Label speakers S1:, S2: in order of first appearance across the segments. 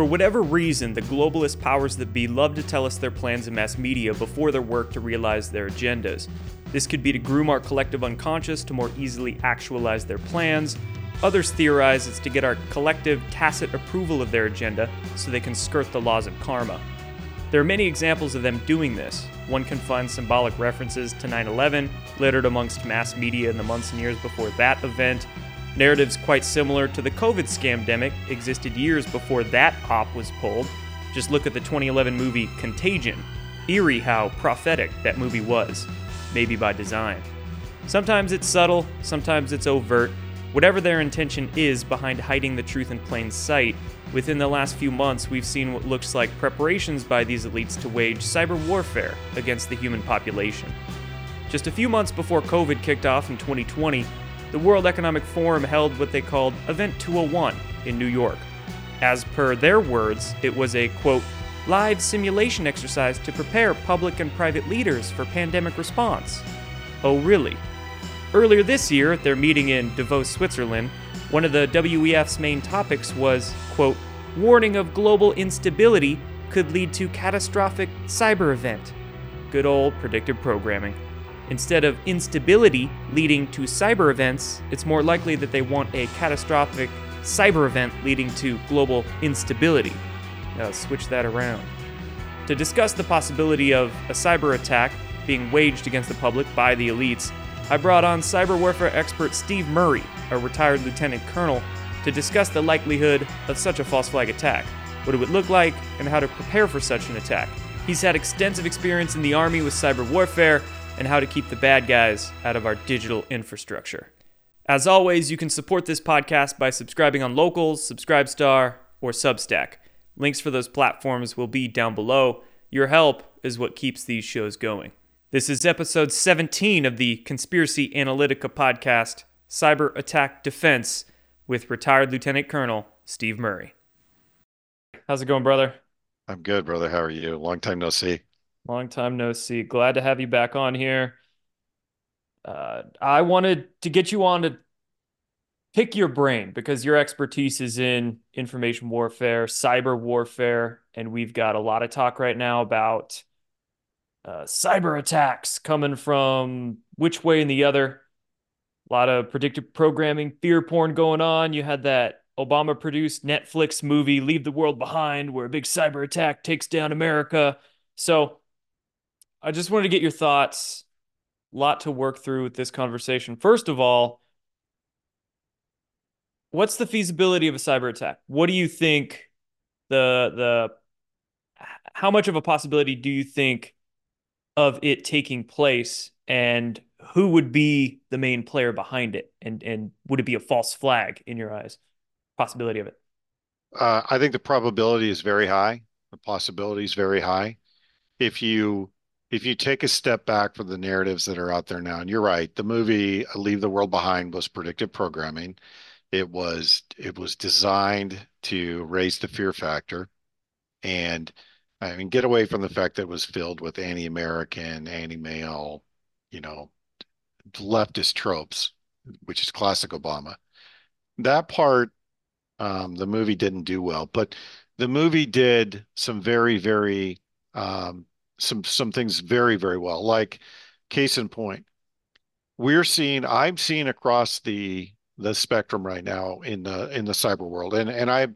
S1: For whatever reason, the globalist powers that be love to tell us their plans in mass media before their work to realize their agendas. This could be to groom our collective unconscious to more easily actualize their plans. Others theorize it's to get our collective tacit approval of their agenda so they can skirt the laws of karma. There are many examples of them doing this. One can find symbolic references to 9 11, littered amongst mass media in the months and years before that event. Narratives quite similar to the COVID scamdemic existed years before that op was pulled. Just look at the 2011 movie Contagion. Eerie how prophetic that movie was, maybe by design. Sometimes it's subtle, sometimes it's overt. Whatever their intention is behind hiding the truth in plain sight, within the last few months we've seen what looks like preparations by these elites to wage cyber warfare against the human population. Just a few months before COVID kicked off in 2020, the World Economic Forum held what they called Event 201 in New York. As per their words, it was a quote, live simulation exercise to prepare public and private leaders for pandemic response. Oh, really? Earlier this year, at their meeting in Davos, Switzerland, one of the WEF's main topics was, quote, warning of global instability could lead to catastrophic cyber event. Good old predictive programming. Instead of instability leading to cyber events, it's more likely that they want a catastrophic cyber event leading to global instability. Now, switch that around. To discuss the possibility of a cyber attack being waged against the public by the elites, I brought on cyber warfare expert Steve Murray, a retired lieutenant colonel, to discuss the likelihood of such a false flag attack, what it would look like, and how to prepare for such an attack. He's had extensive experience in the Army with cyber warfare and how to keep the bad guys out of our digital infrastructure. As always, you can support this podcast by subscribing on Locals, Subscribestar, or Substack. Links for those platforms will be down below. Your help is what keeps these shows going. This is episode 17 of the Conspiracy Analytica podcast, Cyber Attack Defense, with retired Lieutenant Colonel Steve Murray. How's it going, brother?
S2: I'm good, brother. How are you? Long time no see.
S1: Long time no see. Glad to have you back on here. Uh, I wanted to get you on to pick your brain because your expertise is in information warfare, cyber warfare, and we've got a lot of talk right now about uh, cyber attacks coming from which way and the other. A lot of predictive programming, fear porn going on. You had that Obama produced Netflix movie, Leave the World Behind, where a big cyber attack takes down America. So I just wanted to get your thoughts. A lot to work through with this conversation. First of all, what's the feasibility of a cyber attack? What do you think the the how much of a possibility do you think of it taking place and who would be the main player behind it and and would it be a false flag in your eyes possibility of it
S2: uh, i think the probability is very high the possibility is very high if you if you take a step back from the narratives that are out there now, and you're right, the movie Leave the World Behind was predictive programming. It was it was designed to raise the fear factor and I mean get away from the fact that it was filled with anti-American, anti-male, you know, leftist tropes, which is classic Obama. That part um, the movie didn't do well, but the movie did some very, very um, some some things very very well. Like case in point, we're seeing I'm seeing across the the spectrum right now in the in the cyber world, and and I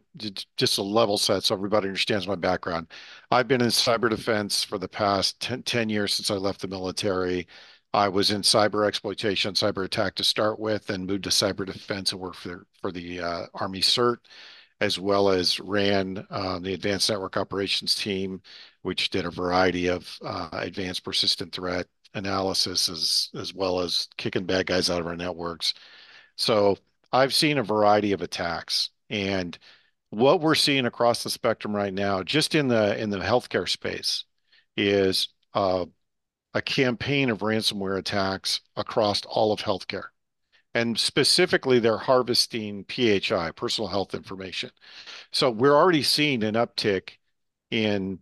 S2: just a level set so everybody understands my background. I've been in cyber defense for the past 10, 10 years since I left the military. I was in cyber exploitation, cyber attack to start with, and moved to cyber defense and worked for for the uh, Army CERT, as well as ran uh, the Advanced Network Operations team which did a variety of uh, advanced persistent threat analysis as well as kicking bad guys out of our networks. So I've seen a variety of attacks, and what we're seeing across the spectrum right now, just in the in the healthcare space, is uh, a campaign of ransomware attacks across all of healthcare. And specifically, they're harvesting PHI, personal health information. So we're already seeing an uptick in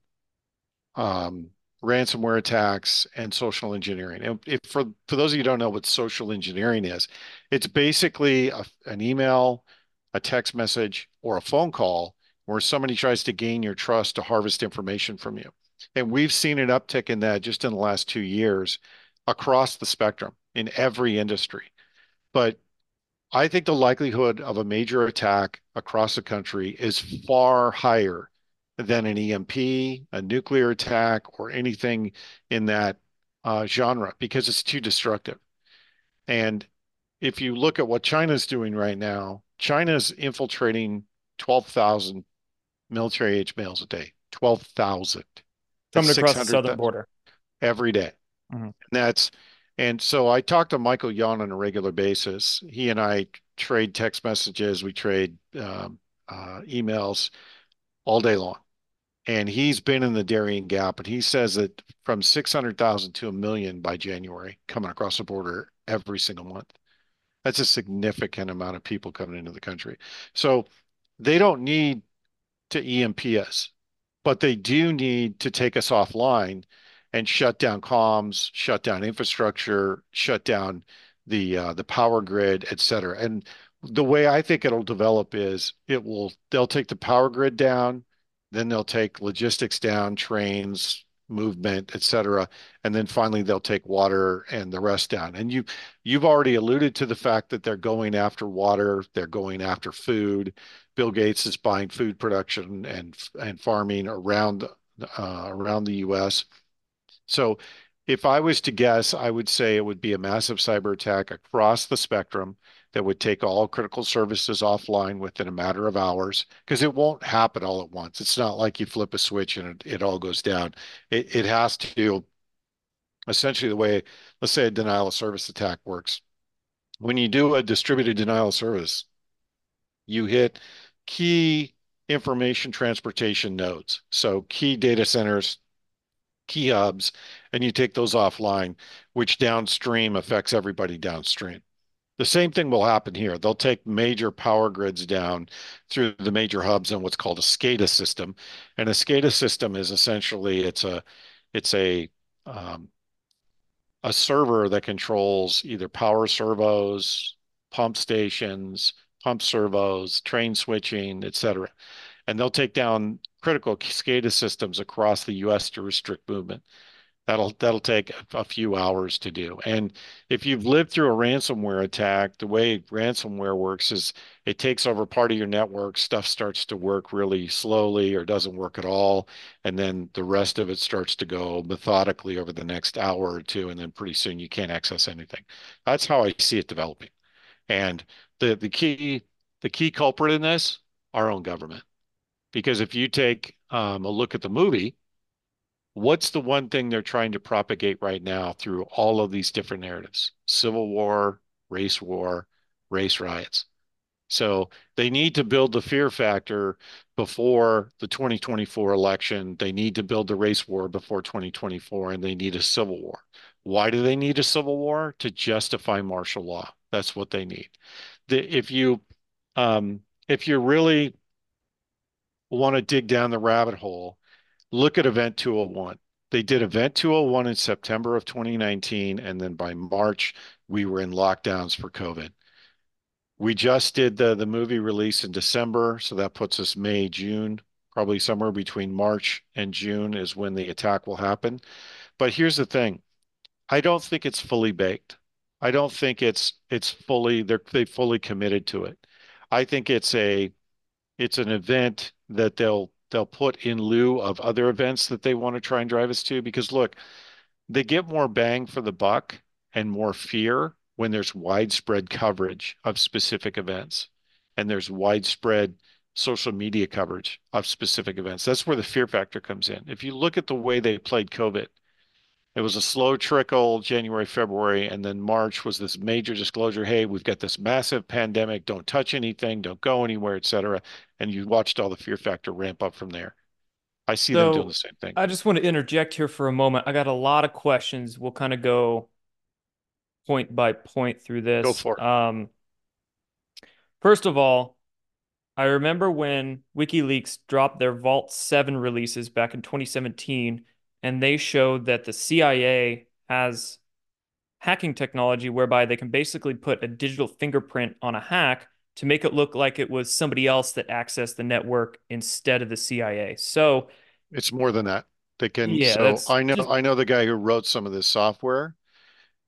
S2: um, ransomware attacks and social engineering. And if for for those of you who don't know what social engineering is, it's basically a, an email, a text message, or a phone call where somebody tries to gain your trust to harvest information from you. And we've seen an uptick in that just in the last two years across the spectrum in every industry. But I think the likelihood of a major attack across the country is far higher than an EMP, a nuclear attack, or anything in that uh, genre because it's too destructive. And if you look at what China's doing right now, China's infiltrating 12,000 military age males a day. 12,000.
S1: Coming across the southern border.
S2: Every day. Mm-hmm. And that's and so I talk to Michael Yon on a regular basis. He and I trade text messages, we trade um, uh, emails all day long. And he's been in the Darien Gap, and he says that from 600,000 to a million by January coming across the border every single month. That's a significant amount of people coming into the country. So they don't need to EMP us, but they do need to take us offline and shut down comms, shut down infrastructure, shut down the uh, the power grid, et cetera. And the way I think it'll develop is it will they'll take the power grid down, then they'll take logistics down, trains, movement, et cetera, and then finally they'll take water and the rest down. And you you've already alluded to the fact that they're going after water, they're going after food. Bill Gates is buying food production and and farming around uh, around the U.S. So if I was to guess, I would say it would be a massive cyber attack across the spectrum that would take all critical services offline within a matter of hours because it won't happen all at once. It's not like you flip a switch and it, it all goes down. It, it has to essentially the way, let's say a denial of service attack works. When you do a distributed denial of service, you hit key information transportation nodes. So key data centers, key hubs, and you take those offline, which downstream affects everybody downstream. The same thing will happen here. They'll take major power grids down through the major hubs in what's called a SCADA system. And a SCADA system is essentially it's a it's a um, a server that controls either power servos, pump stations, pump servos, train switching, et cetera. And they'll take down critical SCADA systems across the US to restrict movement. That'll that'll take a few hours to do. And if you've lived through a ransomware attack, the way ransomware works is it takes over part of your network, stuff starts to work really slowly or doesn't work at all, and then the rest of it starts to go methodically over the next hour or two, and then pretty soon you can't access anything. That's how I see it developing. And the the key the key culprit in this, our own government. Because if you take um, a look at the movie, what's the one thing they're trying to propagate right now through all of these different narratives? Civil war, race war, race riots. So they need to build the fear factor before the 2024 election. They need to build the race war before 2024, and they need a civil war. Why do they need a civil war? To justify martial law. That's what they need. The, if you um, if you really want to dig down the rabbit hole, look at Event 201. They did Event 201 in September of 2019, and then by March, we were in lockdowns for COVID. We just did the, the movie release in December, so that puts us May, June, probably somewhere between March and June is when the attack will happen. But here's the thing. I don't think it's fully baked. I don't think it's it's fully they're they fully committed to it. I think it's a it's an event that they'll they'll put in lieu of other events that they want to try and drive us to because look they get more bang for the buck and more fear when there's widespread coverage of specific events and there's widespread social media coverage of specific events. That's where the fear factor comes in. If you look at the way they played covid it was a slow trickle January, February, and then March was this major disclosure. Hey, we've got this massive pandemic. Don't touch anything. Don't go anywhere, et cetera. And you watched all the fear factor ramp up from there. I see so, them doing the same thing.
S1: I just want to interject here for a moment. I got a lot of questions. We'll kind of go point by point through this.
S2: Go for it.
S1: Um, first of all, I remember when WikiLeaks dropped their Vault 7 releases back in 2017 and they showed that the CIA has hacking technology whereby they can basically put a digital fingerprint on a hack to make it look like it was somebody else that accessed the network instead of the CIA. So
S2: It's more than that. They can,
S1: yeah,
S2: so I know
S1: just
S2: I know the guy who wrote some of this software.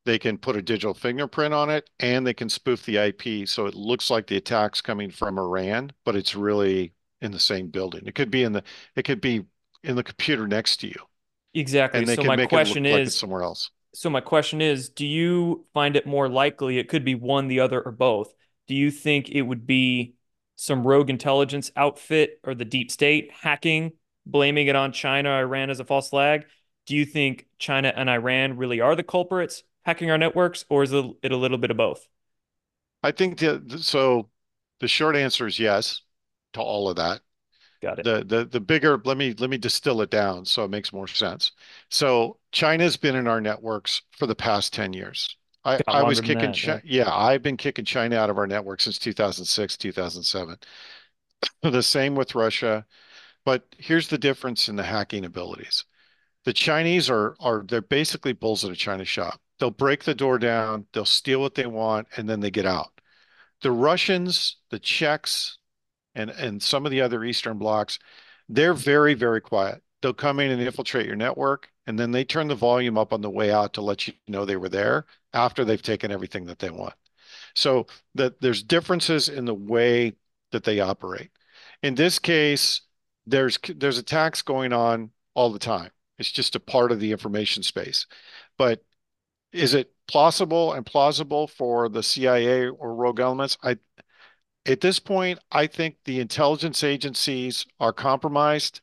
S2: They can put a digital fingerprint on it and they can spoof the IP so it looks like the attack's coming from Iran, but it's really in the same building. It could be in the it could be in the computer next to you,
S1: exactly.
S2: and they
S1: So
S2: can
S1: my
S2: make it look
S1: question
S2: like
S1: is,
S2: somewhere else.
S1: so my question is, do you find it more likely it could be one, the other, or both? Do you think it would be some rogue intelligence outfit or the deep state hacking, blaming it on China, Iran as a false flag? Do you think China and Iran really are the culprits hacking our networks, or is it a little bit of both?
S2: I think that so the short answer is yes to all of that.
S1: Got it.
S2: The the the bigger let me let me distill it down so it makes more sense. So China's been in our networks for the past 10 years. I, I was kicking
S1: that, yeah.
S2: Yeah, I've been kicking China out of our network since 2006, 2007. The same with Russia, but here's the difference in the hacking abilities. The Chinese are are they're basically bulls at a China shop. They'll break the door down, they'll steal what they want, and then they get out. The Russians, the Czechs, and and some of the other Eastern blocs, they're very, very quiet. They'll come in and infiltrate your network, and then they turn the volume up on the way out to let you know they were there after they've taken everything that they want. So that there's differences in the way that they operate. In this case, there's there's attacks going on all the time. It's just a part of the information space. But is it plausible and plausible for the CIA or rogue elements? I at this point, I think the intelligence agencies are compromised.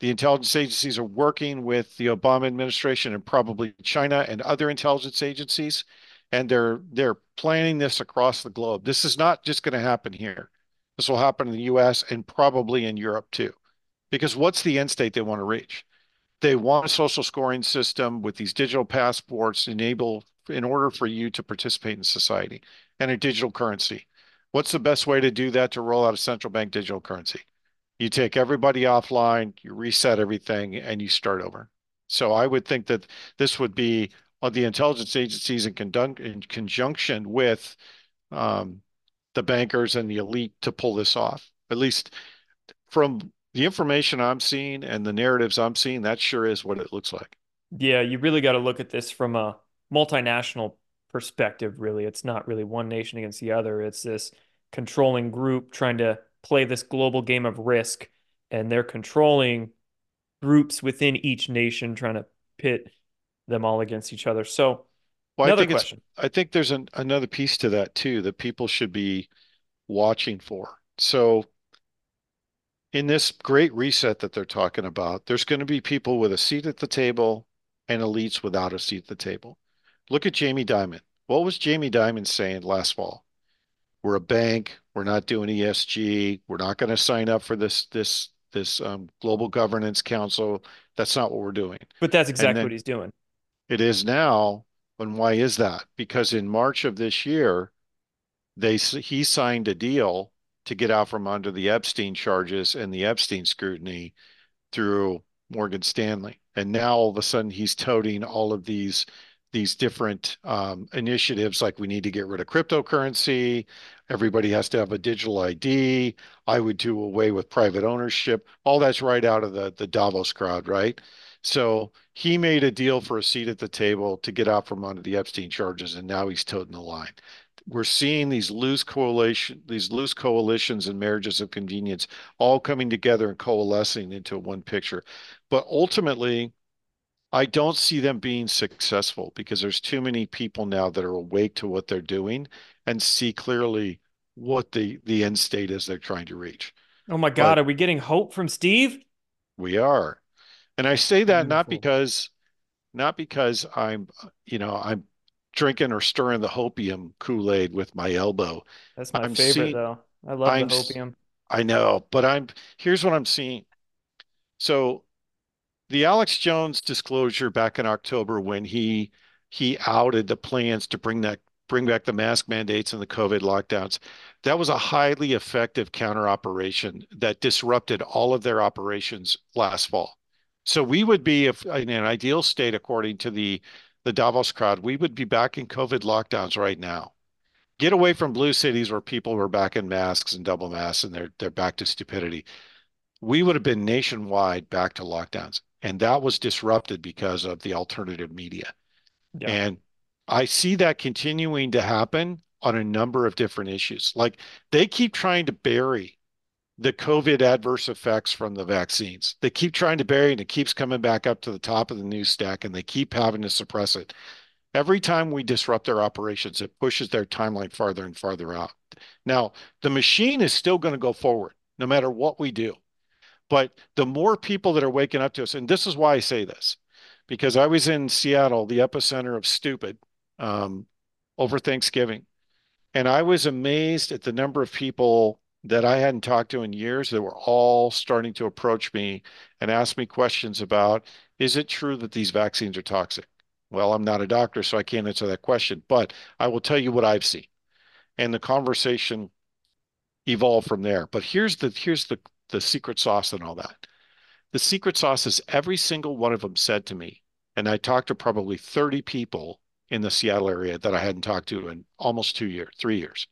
S2: The intelligence agencies are working with the Obama administration and probably China and other intelligence agencies, and they're they're planning this across the globe. This is not just going to happen here. This will happen in the US and probably in Europe too. Because what's the end state they want to reach? They want a social scoring system with these digital passports enable in order for you to participate in society and a digital currency. What's the best way to do that to roll out a central bank digital currency? You take everybody offline, you reset everything, and you start over. So I would think that this would be on the intelligence agencies in, conjun- in conjunction with um, the bankers and the elite to pull this off. At least from the information I'm seeing and the narratives I'm seeing, that sure is what it looks like.
S1: Yeah, you really got to look at this from a multinational perspective, really. It's not really one nation against the other. It's this controlling group trying to play this global game of risk, and they're controlling groups within each nation, trying to pit them all against each other. So,
S2: Well, I
S1: another
S2: think
S1: question.
S2: I think there's an, another piece to that too that people should be watching for. So in this great reset that they're talking about, there's going to be people with a seat at the table and elites without a seat at the table. Look at Jamie Dimon. What was Jamie Dimon saying last fall? We're a bank. We're not doing ESG. We're not going to sign up for this this this um, global governance council. That's not what we're doing.
S1: But that's exactly what he's doing.
S2: it is now. And why is that? Because in March of this year, they he signed a deal to get out from under the Epstein charges and the Epstein scrutiny through Morgan Stanley. And now all of a sudden he's toting all of these these different um, initiatives like we need to get rid of cryptocurrency. Everybody has to have a digital ID. I would do away with private ownership. All that's right out of the the Davos crowd, right? So he made a deal for a seat at the table to get out from under the Epstein charges, and now he's toting the line we're seeing these loose coalition, these loose coalitions and marriages of convenience all coming together and coalescing into one picture. But ultimately, I don't see them being successful because there's too many people now that are awake to what they're doing and see clearly what the the end state is they're trying to reach.
S1: Oh my God,
S2: But
S1: are we getting hope from Steve?
S2: we are. And I say that not because not because I'm, you know, I'm drinking or stirring the hopium Kool-Aid with my elbow.
S1: That's my
S2: I'm
S1: favorite
S2: seeing
S1: though. I love the
S2: I'm s-
S1: hopium.
S2: I know, but I'm here's what I'm seeing. So the Alex Jones disclosure back in October when he he outed the plans to bring that bring back the mask mandates and the COVID lockdowns, that was a highly effective counter operation that disrupted all of their operations last fall. So we would be if in an ideal state, according to the the Davos crowd, we would be back in COVID lockdowns right now. get away from blue cities where people were back in masks and double masks and they're they're back to stupidity. We would have been nationwide back to lockdowns. And that was disrupted because of the alternative media. Yeah. And I see that continuing to happen on a number of different issues. Like they keep trying to bury the COVID adverse effects from the vaccines. They keep trying to bury it and it keeps coming back up to the top of the news stack and they keep having to suppress it. Every time we disrupt their operations, it pushes their timeline farther and farther out. Now, the machine is still going to go forward no matter what we do. But the more people that are waking up to us, and this is why I say this, because I was in Seattle, the epicenter of stupid, um, over Thanksgiving. And I was amazed at the number of people that I hadn't talked to in years that were all starting to approach me and ask me questions about is it true that these vaccines are toxic? Well, I'm not a doctor, so I can't answer that question, but I will tell you what I've seen. And the conversation evolved from there. But here's the here's the the secret sauce and all that. The secret sauce is every single one of them said to me, and I talked to probably 30 people in the Seattle area that I hadn't talked to in almost two years, three years.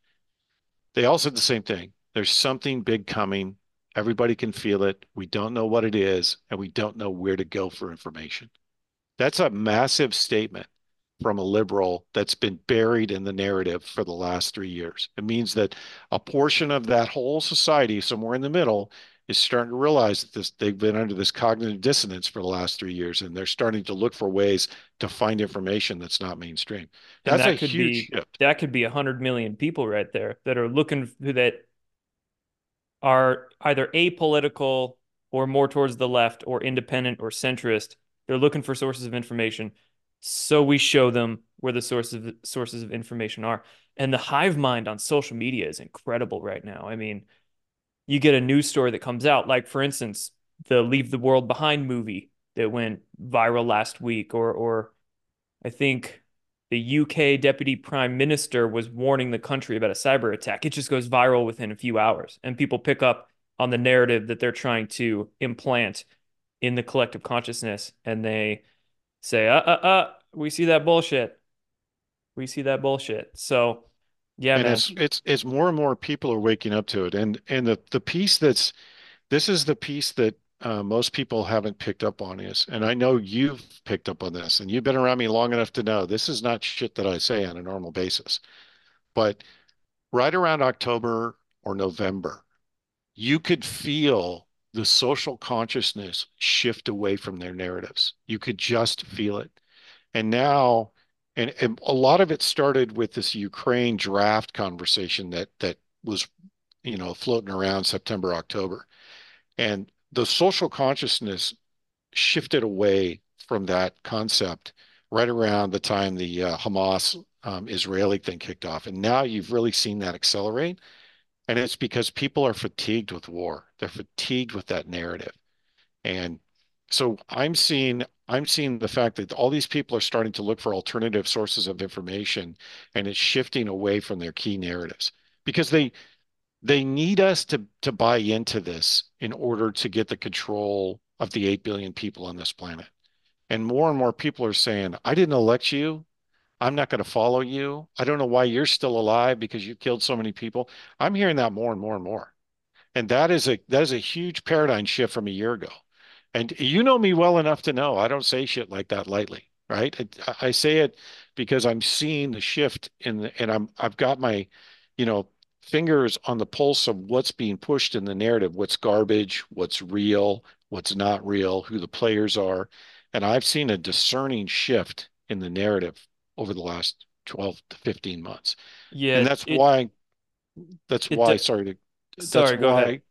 S2: They all said the same thing. There's something big coming. Everybody can feel it. We don't know what it is, and we don't know where to go for information. That's a massive statement from a liberal that's been buried in the narrative for the last three years. It means that a portion of that whole society, somewhere in the middle, is starting to realize that this they've been under this cognitive dissonance for the last three years, and they're starting to look for ways to find information that's not mainstream. That's
S1: that
S2: a
S1: could
S2: huge
S1: be, shift. That could be a hundred million people right there that are looking that are either apolitical or more towards the left or independent or centrist. They're looking for sources of information so we show them where the sources of, sources of information are. And the hive mind on social media is incredible right now. I mean, you get a news story that comes out, like for instance, the Leave the World Behind movie that went viral last week, or or I think the UK deputy prime minister was warning the country about a cyber attack. It just goes viral within a few hours, and people pick up on the narrative that they're trying to implant in the collective consciousness, and they say, uh, uh, uh, we see that bullshit. We see that bullshit. So, yeah,
S2: and
S1: man.
S2: it's it's it's more and more people are waking up to it, and and the the piece that's this is the piece that uh, most people haven't picked up on is, and I know you've picked up on this, and you've been around me long enough to know this is not shit that I say on a normal basis, but right around October or November, you could feel the social consciousness shift away from their narratives. You could just feel it. And now, and, and a lot of it started with this Ukraine draft conversation that that was, you know, floating around September, October. And the social consciousness shifted away from that concept right around the time the uh, Hamas um, Israeli thing kicked off. And now you've really seen that accelerate. And it's because people are fatigued with war. They're fatigued with that narrative. And so I'm seeing I'm seeing the fact that all these people are starting to look for alternative sources of information and it's shifting away from their key narratives because they they need us to to buy into this in order to get the control of the 8 billion people on this planet. And more and more people are saying, I didn't elect you. I'm not going to follow you. I don't know why you're still alive because you killed so many people. I'm hearing that more and more and more. And that is a that is a huge paradigm shift from a year ago. And you know me well enough to know I don't say shit like that lightly, right? I, I say it because I'm seeing the shift in the, and I'm I've got my, you know, fingers on the pulse of what's being pushed in the narrative, what's garbage, what's real, what's not real, who the players are. And I've seen a discerning shift in the narrative over the last 12 to 15 months.
S1: Yeah.
S2: And that's it, why, that's why, sorry to,
S1: sorry, go why, ahead.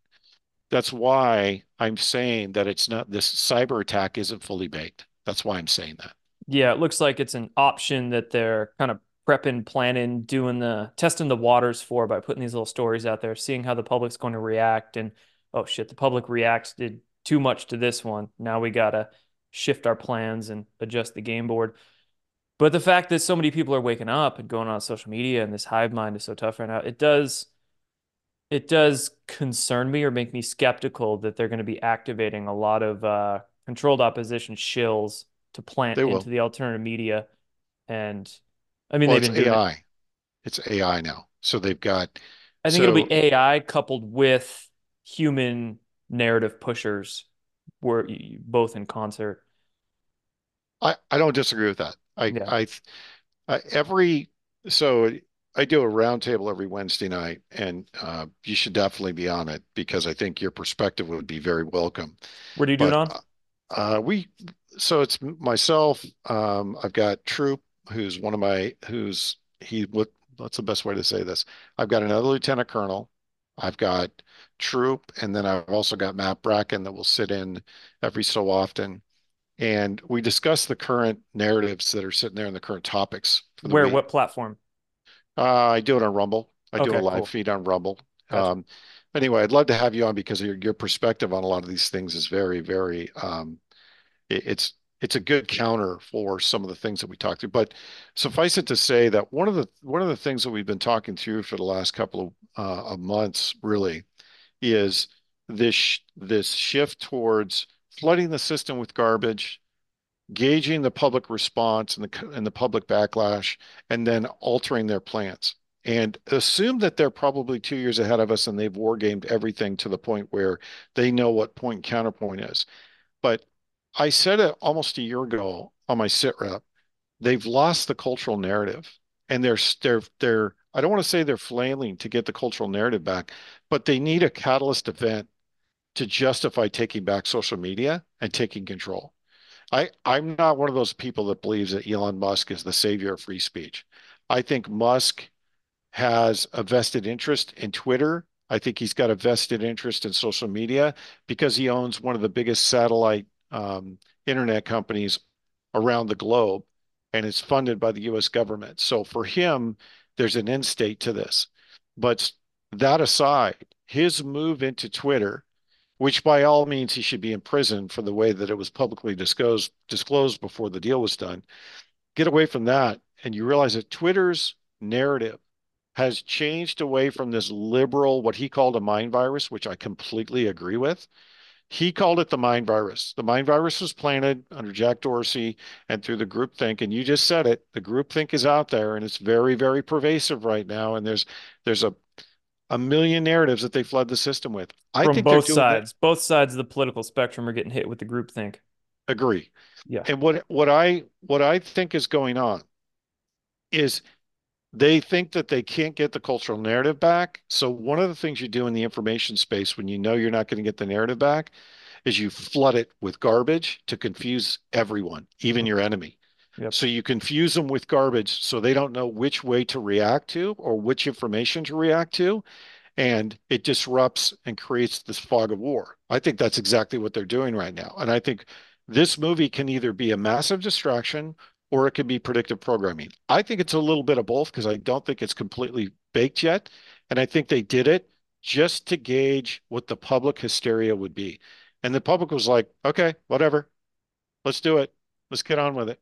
S2: That's why I'm saying that it's not, this cyber attack isn't fully baked. That's why I'm saying that.
S1: Yeah. It looks like it's an option that they're kind of prepping, planning, doing the testing the waters for by putting these little stories out there, seeing how the public's going to react. And oh shit, the public reacts did too much to this one. Now we got to shift our plans and adjust the game board. But the fact that so many people are waking up and going on social media and this hive mind is so tough right now, it does it does concern me or make me skeptical that they're going to be activating a lot of uh, controlled opposition shills to plant into the alternative media. And I mean,
S2: well,
S1: they've been
S2: AI.
S1: It.
S2: it's AI now. So they've got
S1: I think it'll be AI coupled with human narrative pushers, were both in concert.
S2: I I don't disagree with that. I
S1: Yeah.
S2: I, I every so I do a roundtable every Wednesday night, and uh, you should definitely be on it because I think your perspective would be very welcome.
S1: What are you doing
S2: But
S1: on?
S2: uh, uh, we so it's myself. Um, I've got Troop, who's one of my who's he what what's the best way to say this? I've got another lieutenant colonel. I've got Troop, and then I've also got Matt Bracken that will sit in every so often and we discuss the current narratives that are sitting there and the current topics for the
S1: Where?
S2: week.
S1: What platform?
S2: Uh, I do it on Rumble. I do a live
S1: cool.
S2: feed on Rumble.
S1: Gotcha.
S2: Um, anyway, I'd love to have you on because your your perspective on a lot of these things is very, very um, it, it's it's a good counter for some of the things that we talked through. But suffice it to say that one of the one of the things that we've been talking through for the last couple of, uh, of months really is this this shift towards flooding the system with garbage gauging the public response and the and the public backlash, and then altering their plans. And assume that they're probably two years ahead of us and they've war gamed everything to the point where they know what point and counterpoint is. But I said it almost a year ago on my sit rep. They've lost the cultural narrative, and they're they're they're. I don't want to say they're flailing to get the cultural narrative back, but they need a catalyst event to justify taking back social media and taking control. I, I'm not one of those people that believes that Elon Musk is the savior of free speech. I think Musk has a vested interest in Twitter. I think he's got a vested interest in social media because he owns one of the biggest satellite um, internet companies around the globe and it's funded by the US government. So for him, there's an end state to this. But that aside, his move into Twitter which by all means he should be in prison for the way that it was publicly disclosed disclosed before the deal was done. Get away from that, and you realize that Twitter's narrative has changed away from this liberal, what he called a mind virus, which I completely agree with. He called it the mind virus. The mind virus was planted under Jack Dorsey and through the groupthink, and you just said it. The groupthink is out there, and it's very, very pervasive right now. And there's there's a a million narratives that they flood the system with. I
S1: From
S2: think
S1: both
S2: doing that.
S1: sides. Both sides of the political spectrum are getting hit with the groupthink.
S2: Agree.
S1: Yeah.
S2: And what what I what I think is going on is they think that they can't get the cultural narrative back. So one of the things you do in the information space when you know you're not going to get the narrative back is you flood it with garbage to confuse everyone, even mm-hmm. your enemy.
S1: Yep.
S2: So you confuse them with garbage so they don't know which way to react to or which information to react to and it disrupts and creates this fog of war. I think that's exactly what they're doing right now. And I think this movie can either be a massive distraction or it could be predictive programming. I think it's a little bit of both because I don't think it's completely baked yet. And I think they did it just to gauge what the public hysteria would be. And the public was like, okay, whatever. Let's do it. Let's get on with it.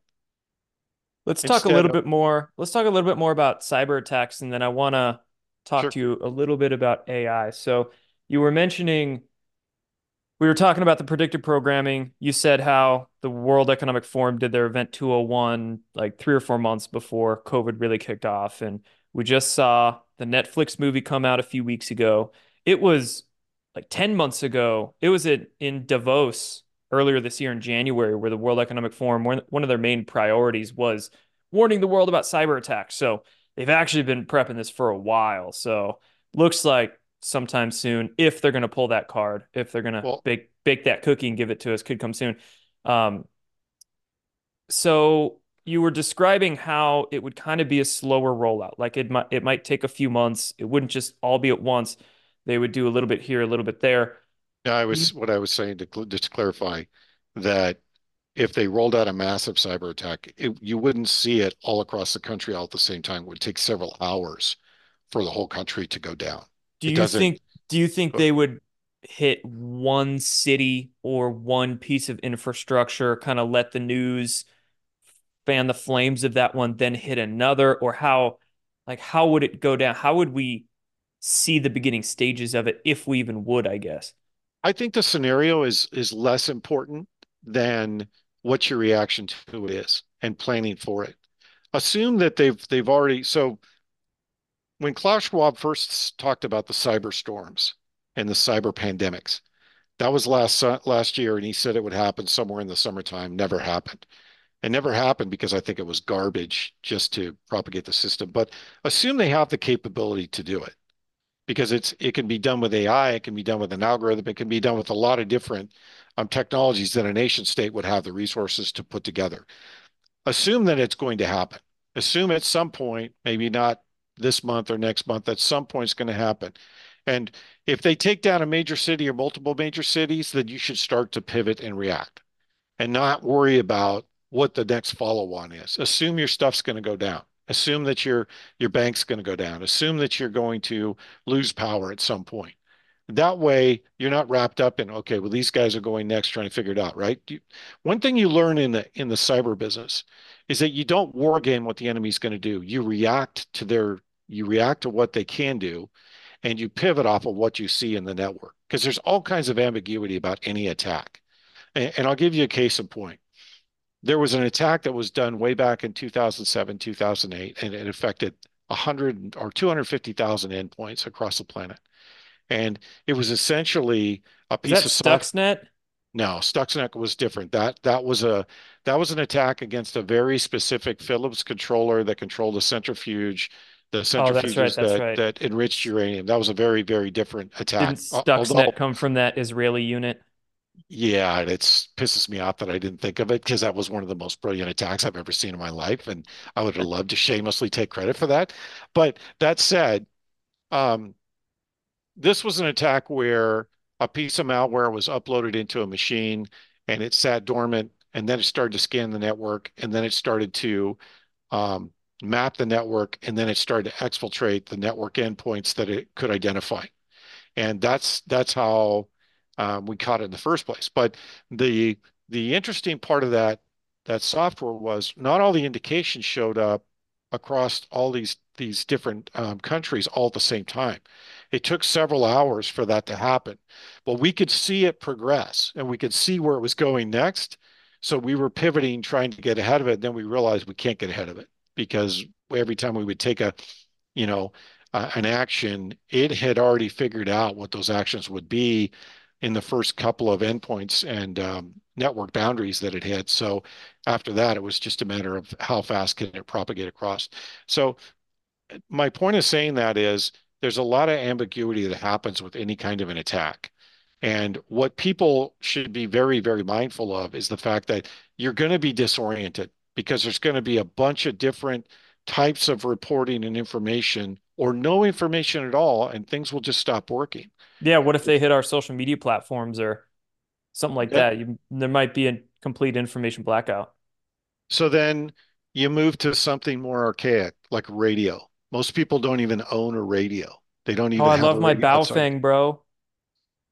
S1: Let's talk a little bit more. Let's talk a little bit more about cyber attacks, and then I want to talk
S2: sure.
S1: to you a little bit about AI. So you were mentioning we were talking about the predictive programming. You said how the World Economic Forum did their event 201 like three or four months before COVID really kicked off. And we just saw the Netflix movie come out a few weeks ago. It was like 10 months ago. It was in, in Davos earlier this year in January, where the World Economic Forum, one, of their main priorities was warning the world about cyber attacks. So they've actually been prepping this for a while. So looks like sometime soon, if they're going to pull that card, if they're going to
S2: Well,
S1: bake bake that cookie and give it to us, could come soon. Um, so you were describing how it would kind of be a slower rollout. Like it might it might take a few months. It wouldn't just all be at once. They would do a little bit here, a little bit there.
S2: Yeah, I was what I was saying to cl- just to clarify that if they rolled out a massive cyber attack, it, you wouldn't see it all across the country all at the same time. It would take several hours for the whole country to go down.
S1: Do
S2: It
S1: you think do you think
S2: uh,
S1: they would hit one city or one piece of infrastructure, kind of let the news fan the flames of that one, then hit another? Or how like how would it go down? How would we see the beginning stages of it if we even would, I guess?
S2: I think the scenario is is less important than what your reaction to it is and planning for it. Assume that they've they've already so when Klaus Schwab first talked about the cyber storms and the cyber pandemics, that was last last year, and he said it would happen somewhere in the summertime. Never happened. It never happened because I think it was garbage just to propagate the system. But assume they have the capability to do it because it's it can be done with AI, it can be done with an algorithm, it can be done with a lot of different um, technologies that a nation state would have the resources to put together. Assume that it's going to happen. Assume at some point, maybe not this month or next month, at some point it's going to happen. And if they take down a major city or multiple major cities, then you should start to pivot and react and not worry about what the next follow on is. Assume your stuff's going to go down. Assume that your your bank's going to go down. Assume that you're going to lose power at some point. That way, you're not wrapped up in okay. Well, these guys are going next, trying to figure it out, right? You, one thing you learn in the in the cyber business is that you don't war game what the enemy's going to do. You react to their you react to what they can do, and you pivot off of what you see in the network because there's all kinds of ambiguity about any attack. And, and I'll give you a case in point there was an attack that was done way back in 2007, 2008, and it affected 100 or 250,000 endpoints across the planet. And it was essentially a piece
S1: Is that
S2: of
S1: Stuxnet?
S2: No, Stuxnet was different. That that was a that was an attack against a very specific Philips controller that controlled a centrifuge, the oh, centrifuges
S1: oh, right,
S2: that
S1: right.
S2: that enriched uranium. That was a very very different attack.
S1: Didn't Stuxnet Although, come from that Israeli unit?
S2: Yeah, it pisses me off that I didn't think of it because that was one of the most brilliant attacks I've ever seen in my life, and I would have loved to shamelessly take credit for that. But that said, um, this was an attack where a piece of malware was uploaded into a machine and it sat dormant, and then it started to scan the network, and then it started to um, map the network, and then it started to exfiltrate the network endpoints that it could identify. And that's that's how um, we caught it in the first place. But the the interesting part of that that software was not all the indications showed up across all these these different um, countries all at the same time. It took several hours for that to happen, but we could see it progress and we could see where it was going next. So we were pivoting, trying to get ahead of it. Then we realized we can't get ahead of it because every time we would take a, you know, uh, an action, it had already figured out what those actions would be in the first couple of endpoints and um, network boundaries that it had. So after that, it was just a matter of how fast can it propagate across. So my point of saying that is there's a lot of ambiguity that happens with any kind of an attack. And what people should be very, very mindful of is the fact that you're going to be disoriented because there's going to be a bunch of different types of reporting and information or no information at all, and things will just stop working.
S1: Yeah, what if they hit our social media platforms or something like that? You, there might be a complete information blackout.
S2: So then you move to something more archaic, like radio. Most people don't even own a radio. They don't even.
S1: Oh, I love my Baofeng, bro.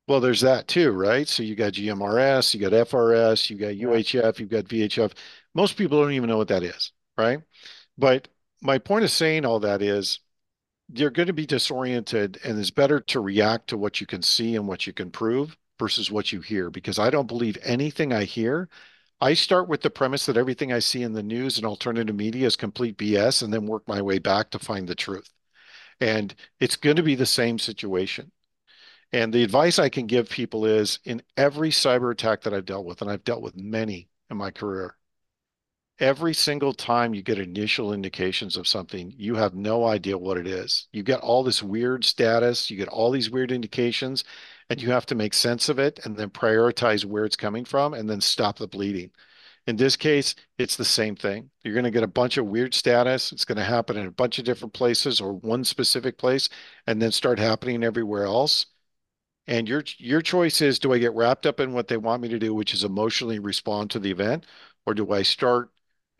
S2: Well, there's that too, right? So you got GMRS, you got FRS, you got UHF, you've got VHF. Most people don't even know what that is, right? But my point of saying all that is you're going to be disoriented and it's better to react to what you can see and what you can prove versus what you hear because I don't believe anything I hear. I start with the premise that everything I see in the news and alternative media is complete BS and then work my way back to find the truth. And it's going to be the same situation. And the advice I can give people is in every cyber attack that I've dealt with, and I've dealt with many in my career, every single time you get initial indications of something, you have no idea what it is. You get all this weird status, you get all these weird indications, and you have to make sense of it and then prioritize where it's coming from and then stop the bleeding. In this case, it's the same thing. You're going to get a bunch of weird status. It's going to happen in a bunch of different places or one specific place and then start happening everywhere else. And your your choice is do I get wrapped up in what they want me to do, which is emotionally respond to the event, or do I start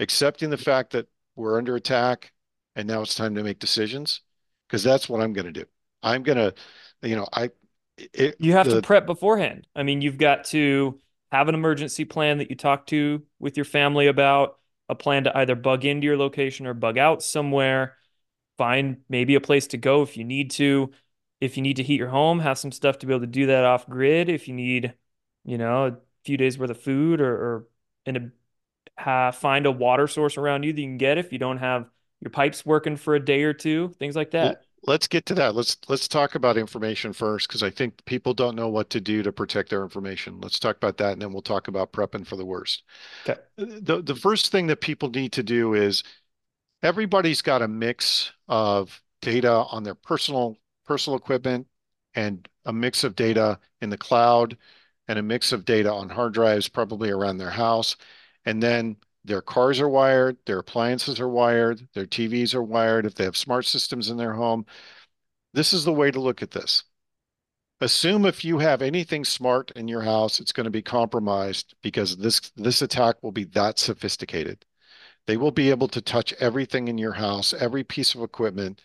S2: accepting the fact that we're under attack and now it's time to make decisions because that's what I'm going to do. I'm going to, you know, I.
S1: It, you have the, to prep beforehand. I mean, you've got to have an emergency plan that you talk to with your family about, a plan to either bug into your location or bug out somewhere, find maybe a place to go if you need to. If you need to heat your home, have some stuff to be able to do that off grid. If you need, you know, a few days worth of food or, or in a uh, find a water source around you that you can get if you don't have your pipes working for a day or two, things like that.
S2: let's get to that. Let's let's talk about information first because I think people don't know what to do to protect their information. Let's talk about that, and then we'll talk about prepping for the worst.
S1: Okay.
S2: The the first thing that people need to do is everybody's got a mix of data on their personal personal equipment and a mix of data in the cloud and a mix of data on hard drives, probably around their house. And then their cars are wired, their appliances are wired, their TVs are wired, if they have smart systems in their home. This is the way to look at this. Assume if you have anything smart in your house, it's going to be compromised because this this attack will be that sophisticated. They will be able to touch everything in your house, every piece of equipment,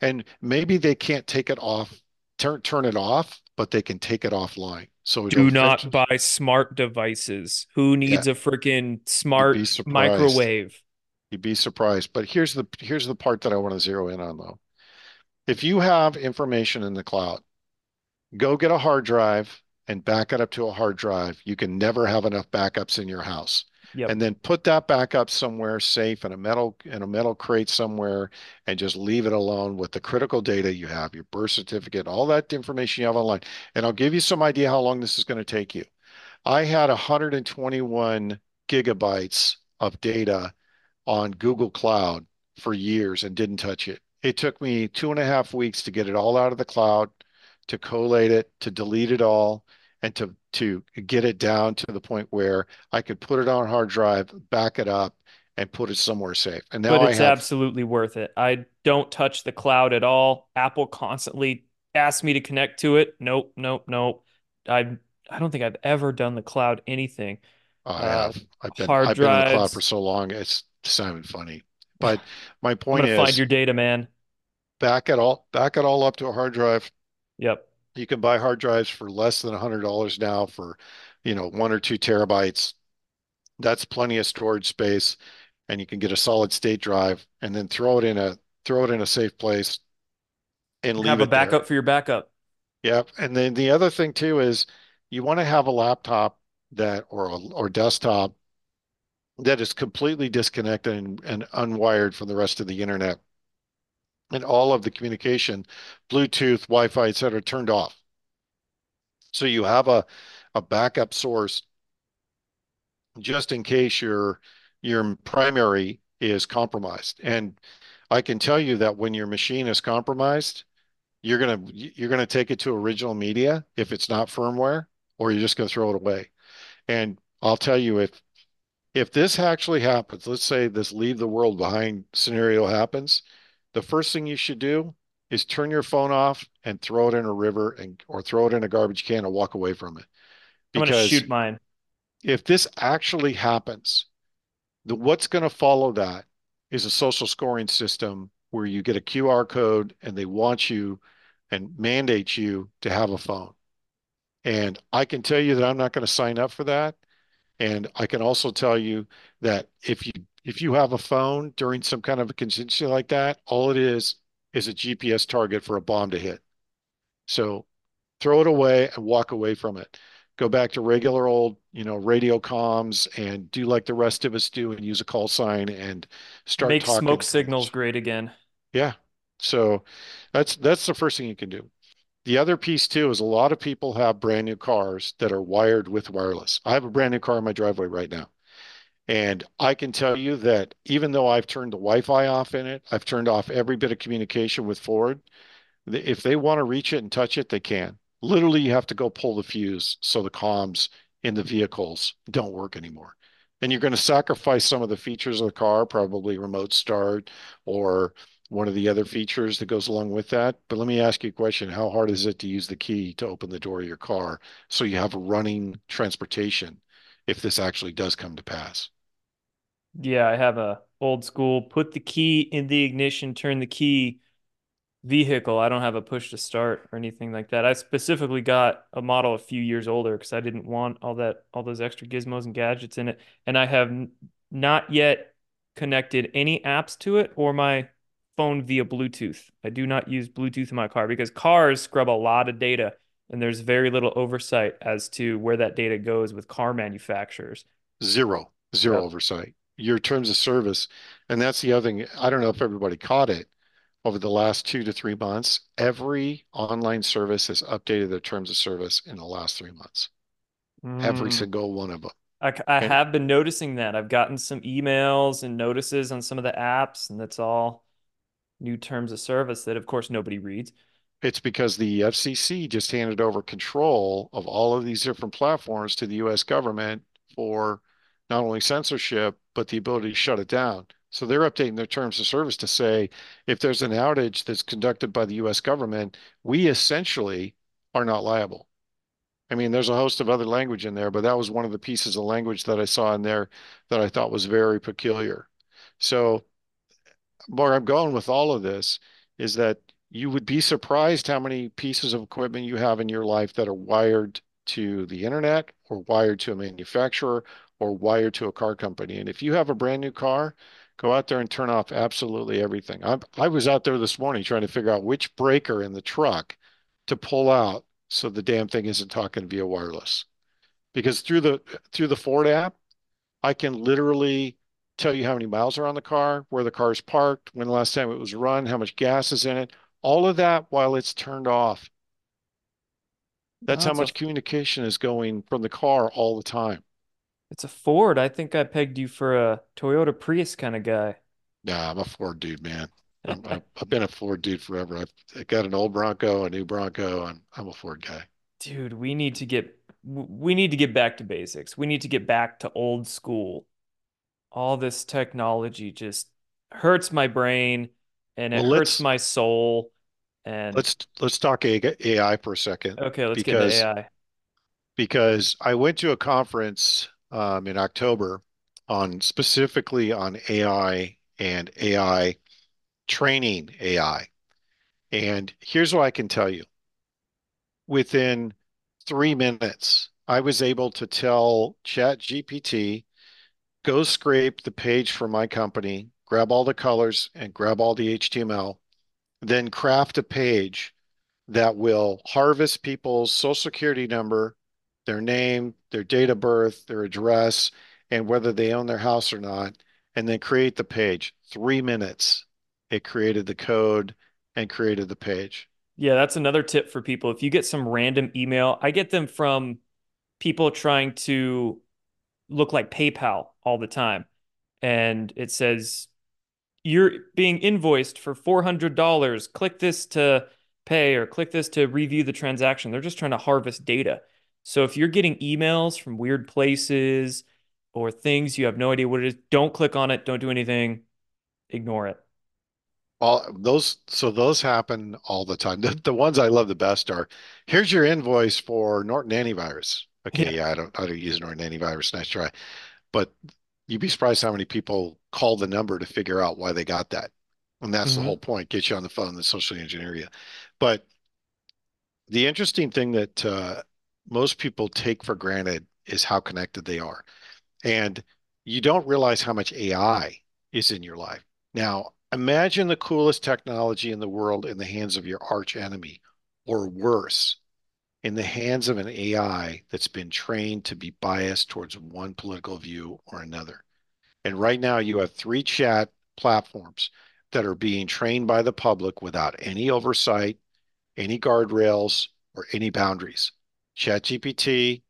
S2: and maybe they can't take it off, turn turn it off, but they can take it offline. So
S1: do not buy smart devices. Who needs yeah. a freaking smart microwave?
S2: You'd be surprised. But here's the here's the part that I want to zero in on though. If you have information in the cloud, go get a hard drive and back it up to a hard drive. You can never have enough backups in your house. Yep. And then put that back up somewhere safe in a metal in a metal crate somewhere and just leave it alone with the critical data you have, your birth certificate, all that information you have online. And I'll give you some idea how long this is going to take you. I had 121 gigabytes of data on Google Cloud for years and didn't touch it. It took me two and a half weeks to get it all out of the cloud, to collate it, to delete it all, and to to get it down to the point where I could put it on hard drive, back it up, and put it somewhere safe. And now
S1: but it's
S2: have...
S1: absolutely worth it. I don't touch the cloud at all. Apple constantly asks me to connect to it. Nope, nope, nope. I I don't think I've ever done the cloud anything.
S2: I uh, have. I've been hard I've drives. been in the cloud for so long. It's sounding funny. But my point is,
S1: find your data, man.
S2: Back it all back it all up to a hard drive.
S1: Yep
S2: you can buy hard drives for less than $100 now for, you know, one or two terabytes. That's plenty of storage space, and you can get a solid state drive and then throw it in a throw it in a safe place and leave
S1: have a backup
S2: there.
S1: for your backup.
S2: Yep. And then the other thing too is you want to have a laptop that or or desktop that is completely disconnected and, and unwired from the rest of the internet and all of the communication, Bluetooth, Wi-Fi, et cetera, turned off. So you have a, a backup source just in case your your primary is compromised. And I can tell you that when your machine is compromised, you're gonna you're gonna take it to original media if it's not firmware, or you're just gonna throw it away. And I'll tell you if if this actually happens, let's say this leave the world behind scenario happens, the first thing you should do is turn your phone off and throw it in a river and or throw it in a garbage can and walk away from it.
S1: Because I'm shoot mine.
S2: If this actually happens, the what's going to follow that is a social scoring system where you get a QR code and they want you and mandate you to have a phone. And I can tell you that I'm not going to sign up for that. And I can also tell you that if you if you have a phone during some kind of a contingency like that, all it is is a GPS target for a bomb to hit. So throw it away and walk away from it. Go back to regular old, you know, radio comms and do like the rest of us do and use a call sign and start
S1: make
S2: talking.
S1: smoke signals great again.
S2: Yeah. So that's that's the first thing you can do. The other piece too is a lot of people have brand new cars that are wired with wireless. I have a brand new car in my driveway right now. And I can tell you that even though I've turned the Wi-Fi off in it, I've turned off every bit of communication with Ford. If they want to reach it and touch it, they can. Literally, you have to go pull the fuse so the comms in the vehicles don't work anymore. And you're going to sacrifice some of the features of the car, probably remote start or one of the other features that goes along with that. But let me ask you a question. How hard is it to use the key to open the door of your car so you have running transportation if this actually does come to pass?
S1: Yeah, I have a old school put the key in the ignition, turn the key vehicle. I don't have a push to start or anything like that. I specifically got a model a few years older because I didn't want all that all those extra gizmos and gadgets in it. And I have not yet connected any apps to it or my phone via Bluetooth. I do not use Bluetooth in my car because cars scrub a lot of data and there's very little oversight as to where that data goes with car manufacturers.
S2: Zero, zero yep. oversight your terms of service. And that's the other thing. I don't know if everybody caught it. over the last two to three months, every online service has updated their terms of service in the last three months. Every
S1: Mm.
S2: single one of them.
S1: I
S2: And
S1: have been noticing that. I've gotten some emails and notices on some of the apps, and that's all new terms of service that, of course, nobody reads.
S2: it's because the FCC just handed over control of all of these different platforms to the US government for not only censorship, but the ability to shut it down. So they're updating their terms of service to say if there's an outage that's conducted by the US government, we essentially are not liable. I mean, there's a host of other language in there, but that was one of the pieces of language that I saw in there that I thought was very peculiar. So where I'm going with all of this is that you would be surprised how many pieces of equipment you have in your life that are wired to the internet or wired to a manufacturer or wired to a car company. And if you have a brand new car, go out there and turn off absolutely everything. I, I was out there this morning trying to figure out which breaker in the truck to pull out so the damn thing isn't talking via wireless. Because through the through the Ford app, I can literally tell you how many miles are on the car, where the car is parked, when the last time it was run, how much gas is in it, all of that while it's turned off. That's how much communication is going from the car all the time.
S1: it's a Ford. I think I pegged you for a Toyota Prius kind of guy.
S2: Nah, I'm a Ford dude, man. I'm, I've, I've been a Ford dude forever. I've, I got an old Bronco, a new Bronco. I'm, I'm a Ford guy.
S1: Dude, we need to get we need to get back to basics. We need to get back to old school. All this technology just hurts my brain and it
S2: Well,
S1: hurts
S2: let's
S1: my soul. And
S2: let's let's talk AI for a second
S1: okay, let's get into AI.
S2: because I went to a conference um, in October on specifically on AI and AI training AI. And here's what I can tell you. Within three minutes, I was able to tell ChatGPT, go scrape the page for my company, grab all the colors and grab all the HTML, then craft a page that will harvest people's social security number, their name, their date of birth, their address, and whether they own their house or not, and then create the page. Three minutes. It created the code and created the page.
S1: Yeah, that's another tip for people. If you get some random email, I get them from people trying to look like PayPal all the time. And it says, you're being invoiced for $400. Click this to pay or click this to review the transaction. They're just trying to harvest data. So if you're getting emails from weird places or things you have no idea what it is, don't click on it. Don't do anything. Ignore it.
S2: All those, so those happen all the time. The, the ones I love the best are, here's your invoice for Norton Antivirus.
S1: Yeah.
S2: Okay, yeah, I don't, I don't use Norton Antivirus. Nice try. But you'd be surprised how many people call the number to figure out why they got that. And that's the
S1: hmm
S2: whole point, get you on the phone and socially engineer you. But the interesting thing that uh, most people take for granted is how connected they are. And you don't realize how much AI is in your life. Now, imagine the coolest technology in the world in the hands of your arch enemy, or worse, in the hands of an AI that's been trained to be biased towards one political view or another. And right now, you have three chat platforms that are being trained by the public without any oversight, any guardrails, or any boundaries. ChatGPT,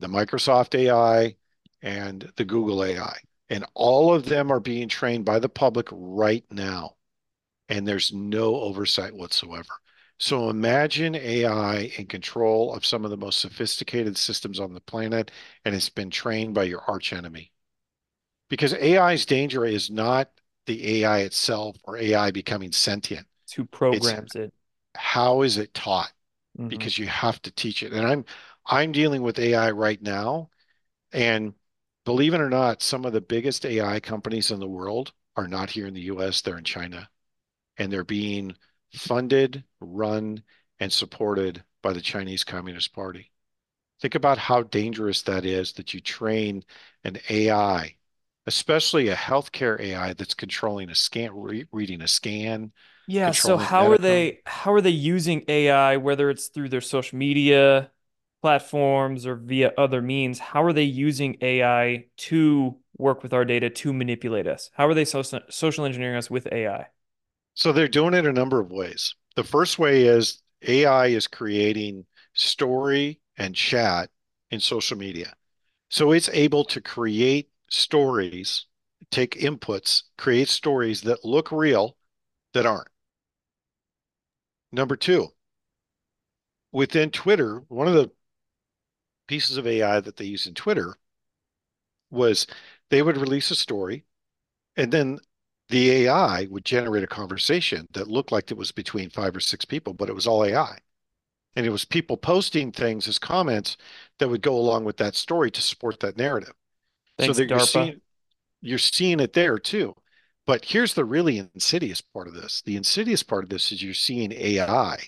S2: the Microsoft AI, and the Google AI. And all of them are being trained by the public right now. And there's no oversight whatsoever. So imagine AI in control of some of the most sophisticated systems on the planet, and it's been trained by your arch enemy. Because AI's danger is not the AI itself or AI becoming sentient.
S1: It's who
S2: It's
S1: programs it.
S2: how is it taught?
S1: hmm
S2: Because you have to teach it. And I'm I'm dealing with AI right now, and believe it or not, some of the biggest AI companies in the world are not here in the US, they're in China, and they're being funded, run, and supported by the Chinese Communist Party. Think about how dangerous that is that you train an AI, especially a healthcare AI that's controlling a scan, re reading a scan,
S1: Yeah, so how are they how are they using AI, whether it's through their social media platforms or via other means? How are they using AI to work with our data to manipulate us? How are they social engineering us with AI?
S2: So they're doing it a number of ways. The first way is AI is creating story and chat in social media. So it's able to create stories, take inputs, create stories that look real that aren't. Number two, within Twitter, one of the pieces of AI that they use in Twitter was they would release a story and then the AI would generate a conversation that looked like it was between five or six people, but it was all AI. And it was people posting things as comments that would go along with that story to support that narrative.
S1: Thanks,
S2: so that you're seeing, you're seeing it there too. But here's the really insidious part of this. The insidious part of this is you're seeing AI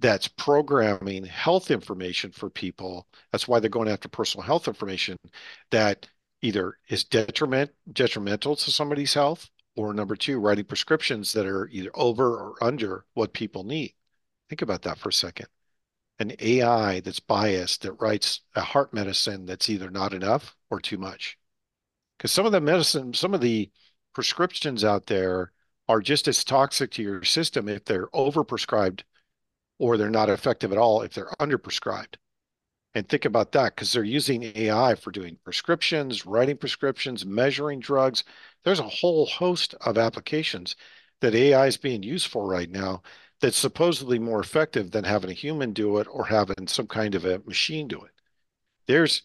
S2: that's programming health information for people. That's why they're going after personal health information that either is detriment detrimental to somebody's health or number two, writing prescriptions that are either over or under what people need. Think about that for a second. An AI that's biased that writes a heart medicine that's either not enough or too much. Because some of the medicine, some of the prescriptions out there are just as toxic to your system if they're overprescribed or they're not effective at all if they're underprescribed. And think about that because they're using AI for doing prescriptions, writing prescriptions, measuring drugs. There's a whole host of applications that AI is being used for right now that's supposedly more effective than having a human do it or having some kind of a machine do it. There's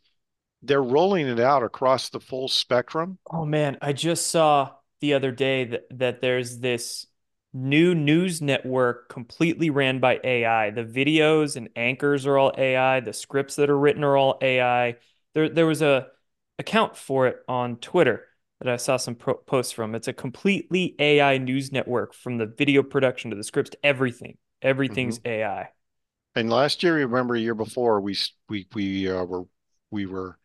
S2: they're rolling it out across the full spectrum.
S1: Oh man, I just saw the other day that, that there's this new news network completely ran by AI. The videos and anchors are all AI. The scripts that are written are all AI. There, there was a account for it on Twitter that I saw some pro- posts from. It's a completely AI news network from the video production to the scripts to everything. Everything's
S2: Mhm.
S1: AI.
S2: And last year, remember a year before, we we we uh, were we were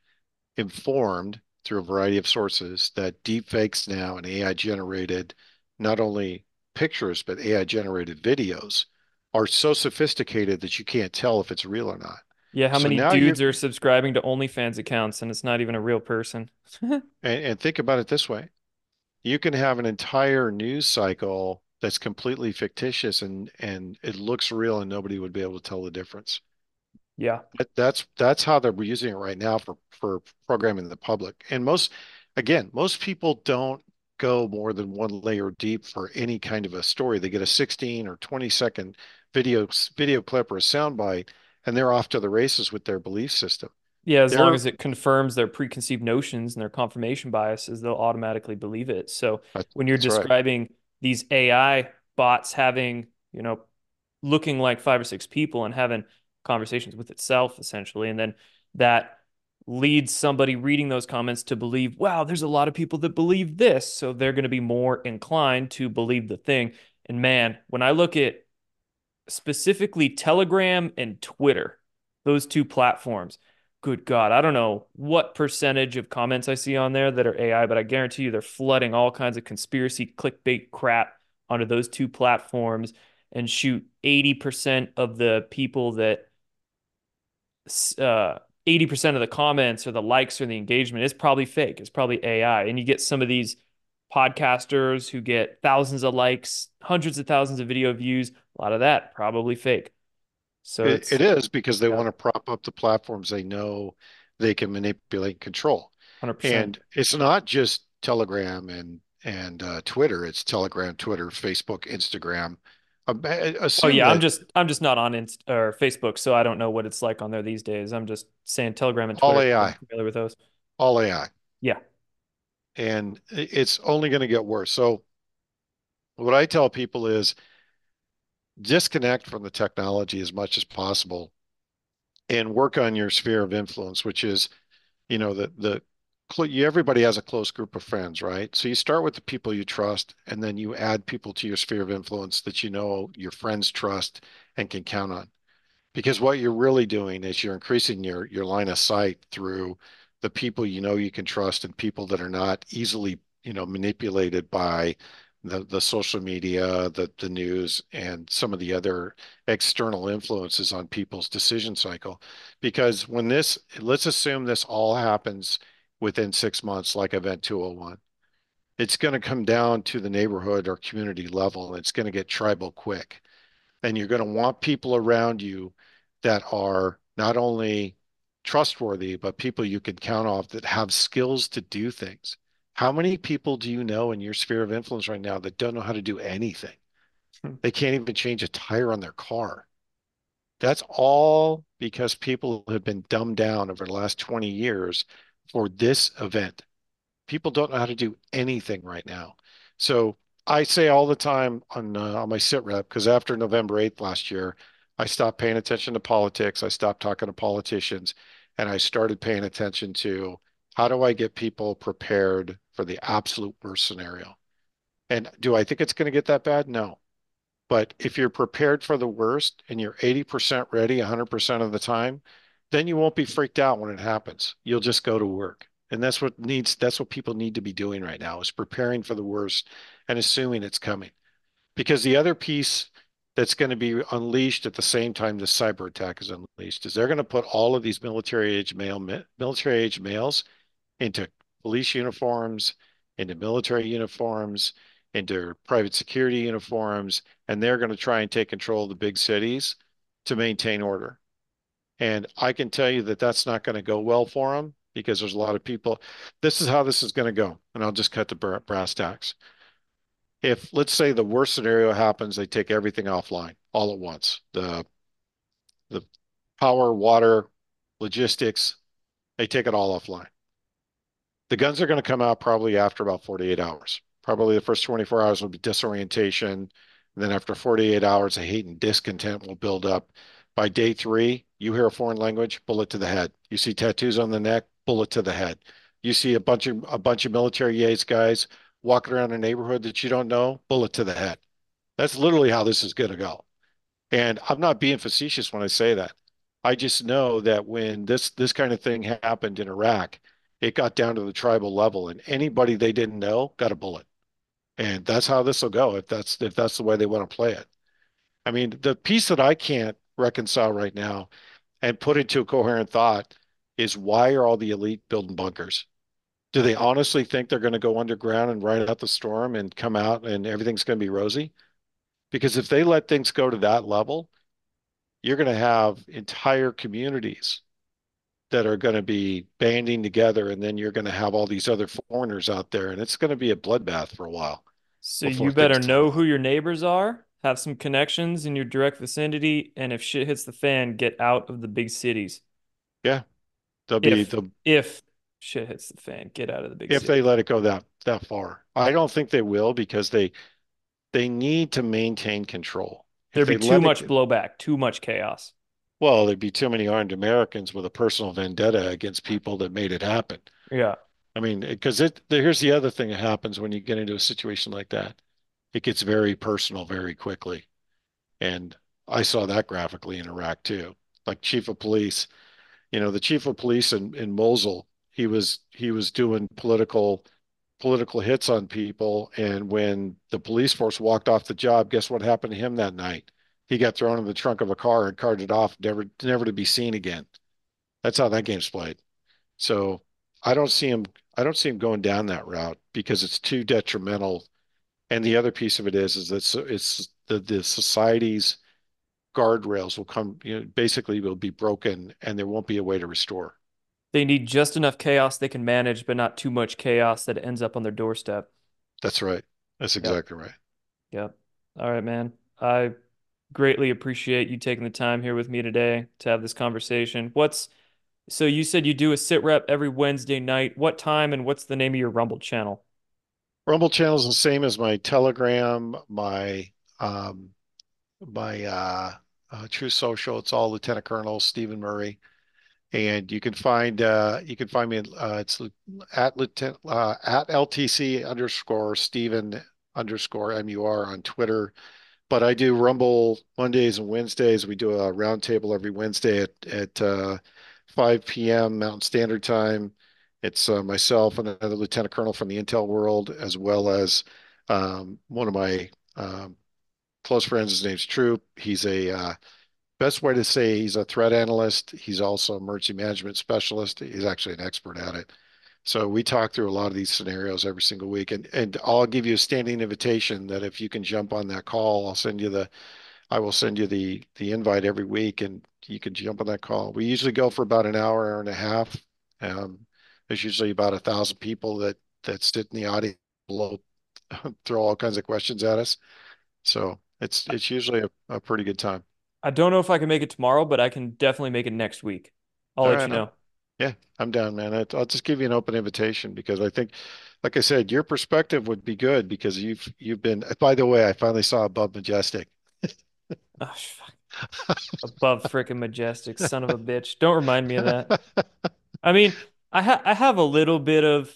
S2: informed through a variety of sources that deepfakes now and AI generated not only pictures but AI generated videos are so sophisticated that you can't tell if it's real or not.
S1: Yeah, how
S2: So
S1: many dudes are subscribing to OnlyFans accounts and it's not even a real person?
S2: and, and think about it this way. You can have an entire news cycle that's completely fictitious and and it looks real and nobody would be able to tell the difference.
S1: Yeah.
S2: That- That's that's how they're using it right now for for programming the public. And most, again, most people don't go more than one layer deep for any kind of a story. They get a 16 or 20 second video video clip or a soundbite, and they're off to the races with their belief system.
S1: Yeah, as long
S2: They're
S1: as it confirms their preconceived notions and their confirmation biases, they'll automatically believe it. So when you're
S2: that's right.
S1: describing these AI bots having, you know, looking like five or six people and having conversations with itself essentially, and then that leads somebody reading those comments to believe, wow, there's a lot of people that believe this, so they're going to be more inclined to believe the thing. And man, when I look at specifically Telegram and Twitter, those two platforms. Good God, I don't know what percentage of comments I see on there that are AI, but I guarantee you they're flooding all kinds of conspiracy clickbait crap onto those two platforms and shoot 80% of the people that uh 80% of the comments or the likes or the engagement is probably fake. It's probably AI. And you get some of these podcasters who get thousands of likes, hundreds of thousands of video views, a lot of that probably fake. So
S2: It,
S1: it's
S2: because they
S1: yeah,
S2: want to prop up the platforms they know they can manipulate and control.
S1: 100%.
S2: And it's not just Telegram and and uh, Twitter. It's Telegram, Twitter, Facebook, Instagram.
S1: Oh yeah, I'm just I'm just not on Inst or Facebook, so I don't know what it's like on there these days. I'm just saying Telegram and
S2: all
S1: Twitter. I'm
S2: AI,
S1: familiar with those.
S2: all AI,
S1: Yeah,
S2: and it's only going to get worse. So what I tell people is disconnect from the technology as much as possible and work on your sphere of influence, which is, you know, the the everybody has a close group of friends, right? So you start with the people you trust, and then you add people to your sphere of influence that you know your friends trust and can count on. Because what you're really doing is you're increasing your your line of sight through the people you know you can trust and people that are not easily, you know, manipulated by the the social media, the the news, and some of the other external influences on people's decision cycle. Because when this, let's assume this all happens within six months, like Event 201. It's going to come down to the neighborhood or community level, and it's going to get tribal quick. And you're going to want people around you that are not only trustworthy, but people you can count off that have skills to do things. How many people do you know in your sphere of influence right now that don't know how to do anything?
S1: Hmm.
S2: They can't even change a tire on their car. That's all because people have been dumbed down over the last 20 years for this event. People don't know how to do anything right now. So I say all the time on uh, on my sit rep because after November 8th last year, I stopped paying attention to politics. I stopped talking to politicians, and I started paying attention to how do I get people prepared for the absolute worst scenario. And do I think it's going to get that bad? No. But if you're prepared for the worst and you're 80% ready 100% of the time, then you won't be freaked out when it happens. You'll just go to work. And that's what needs, that's what people need to be doing right now is preparing for the worst and assuming it's coming. Because the other piece that's going to be unleashed at the same time the cyber attack is unleashed is they're going to put all of these military age male military age males into police uniforms, into military uniforms, into private security uniforms, and they're going to try and take control of the big cities to maintain order. And I can tell you that that's not going to go well for them because there's a lot of people. This is how this is going to go. And I'll just cut the brass tacks. If, let's say, the worst scenario happens, they take everything offline all at once the, the power, water, logistics, they take it all offline. The guns are going to come out probably after about 48 hours. Probably the first 24 hours will be disorientation. And then after 48 hours, a hate and discontent will build up. By day three, you hear a foreign language, bullet to the head. You see tattoos on the neck, bullet to the head. You see a bunch of a bunch of military yates guys walking around a neighborhood that you don't know, bullet to the head. That's literally how this is going to go. And I'm not being facetious when I say that. I just know that when this this kind of thing happened in Iraq, it got down to the tribal level, and anybody they didn't know got a bullet and that's how this will go if that's if that's the way they want to play it. I mean, the piece that I can't reconcile right now and put into a coherent thought is why are all the elite building bunkers? Do they honestly think they're going to go underground and ride out the storm and come out and everything's going to be rosy? Because if they let things go to that level, you're going to have entire communities that are going to be banding together and then you're going to have all these other foreigners out there and it's going to be a bloodbath for a while
S1: so you better know who your neighbors are, have some connections in your direct vicinity, and if shit hits the fan, get out of the big cities.
S2: Yeah. They'll be
S1: if,
S2: the
S1: if shit hits the fan, get out of the big
S2: if they let it go that that far. I don't think they will because they they need to maintain control.
S1: There'd be too much it, blowback, too much chaos.
S2: Well, there'd be too many armed Americans with a personal vendetta against people that made it happen.
S1: Yeah.
S2: I mean, because it here's the other thing that happens when you get into a situation like that. It gets very personal very quickly. And I saw that graphically in Iraq too. Like chief of police, you know, the chief of police in, in Mosul, he was he was doing political political hits on people. And when the police force walked off the job, guess what happened to him that night? He got thrown in the trunk of a car and carted off, never never to be seen again. That's how that game's played. So I don't see him. I don't see him going down that route because it's too detrimental. And the other piece of it is, is that it's the the society's guardrails will come. You know, basically will be broken, and there won't be a way to restore.
S1: They need just enough chaos they can manage, but not too much chaos that ends up on their doorstep.
S2: That's right. That's exactly
S1: yep.
S2: right.
S1: Yep. All right, man. I greatly appreciate you taking the time here with me today to have this conversation. What's so you said you do a sit rep every Wednesday night. What time and what's the name of your Rumble channel?
S2: Rumble channel is the same as my Telegram, my um, my uh, uh, Truth Social. It's all Lieutenant Colonel Steven Murray, and you can find uh, you can find me. Uh, it's at Lieutenant uh, at LTC underscore Steven underscore MUR on Twitter. But I do Rumble Mondays and Wednesdays. We do a roundtable every Wednesday at at uh, 5 p.m. Mountain Standard Time. It's uh, myself and another lieutenant colonel from the intel world, as well as um, one of my um, close friends. His name's Troop. He's a uh, best way to say he's a threat analyst. He's also emergency management specialist. He's actually an expert at it. So we talk through a lot of these scenarios every single week, and and I'll give you a standing invitation that if you can jump on that call, I'll send you the I will send you the the invite every week, and you can jump on that call. We usually go for about an hour, hour and a half. Um, there's usually about a thousand people that that sit in the audience below, throw all kinds of questions at us. So it's it's usually a, a pretty good time.
S1: I don't know if I can make it tomorrow, but I can definitely make it next week. I'll
S2: All
S1: let you
S2: right,
S1: know.
S2: Yeah, I'm down, man. I, I'll just give you an open invitation because I think, like I said, your perspective would be good because you've you've been. By the way, I finally saw Above Majestic.
S1: Oh. Above frickin' majestic, son of a bitch. Don't remind me of that. I mean, I ha I have a little bit of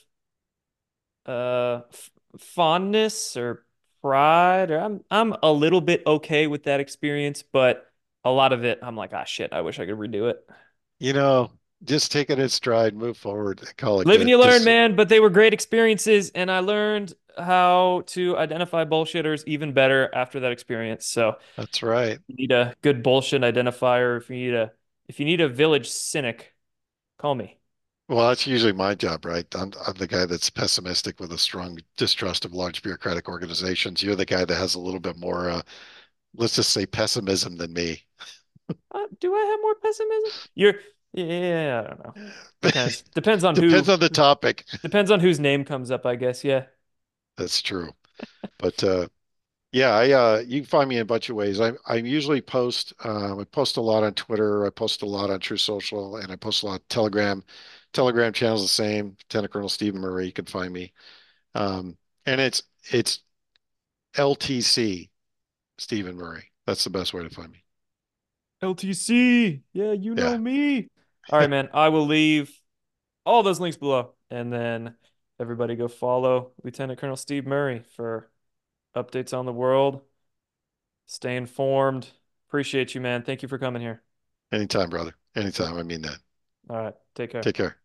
S1: uh f fondness or pride, or I'm I'm a little bit okay with that experience, but a lot of it, I'm like, ah, shit, I wish I could redo it.
S2: You know, just take it in stride, move forward, call it
S1: Live and you learn,
S2: Because
S1: man, but they were great experiences, and I learned how to identify bullshitters even better after that experience. So
S2: that's right.
S1: you need a good bullshit identifier. If you need a if you need a village cynic, call me.
S2: Well, that's usually my job, right? I'm, I'm the guy that's pessimistic with a strong distrust of large bureaucratic organizations. You're the guy that has a little bit more, uh, let's just say, pessimism than me.
S1: Uh, do I have more pessimism? You're yeah, I don't know. Depends. Depends on who
S2: Depends
S1: who
S2: on the topic.
S1: depends on whose name comes up, I guess. Yeah.
S2: That's true. But uh, Yeah, I uh you can find me in a bunch of ways. I I usually post um I post a lot on Twitter, I post a lot on Truth Social, and I post a lot on Telegram. Telegram channel's the same. Lieutenant Colonel Steven Murray, you can find me. Um and it's it's LTC Steven Murray. That's the best way to find me.
S1: LTC. Yeah, you know
S2: Yeah.
S1: me. All right, man. I will leave all those links below, and then everybody go follow Lieutenant Colonel Steve Murray for updates on the world. Stay informed. Appreciate you, man. Thank you for coming here.
S2: Anytime, brother. Anytime. I mean that.
S1: All right. Take care.
S2: Take care.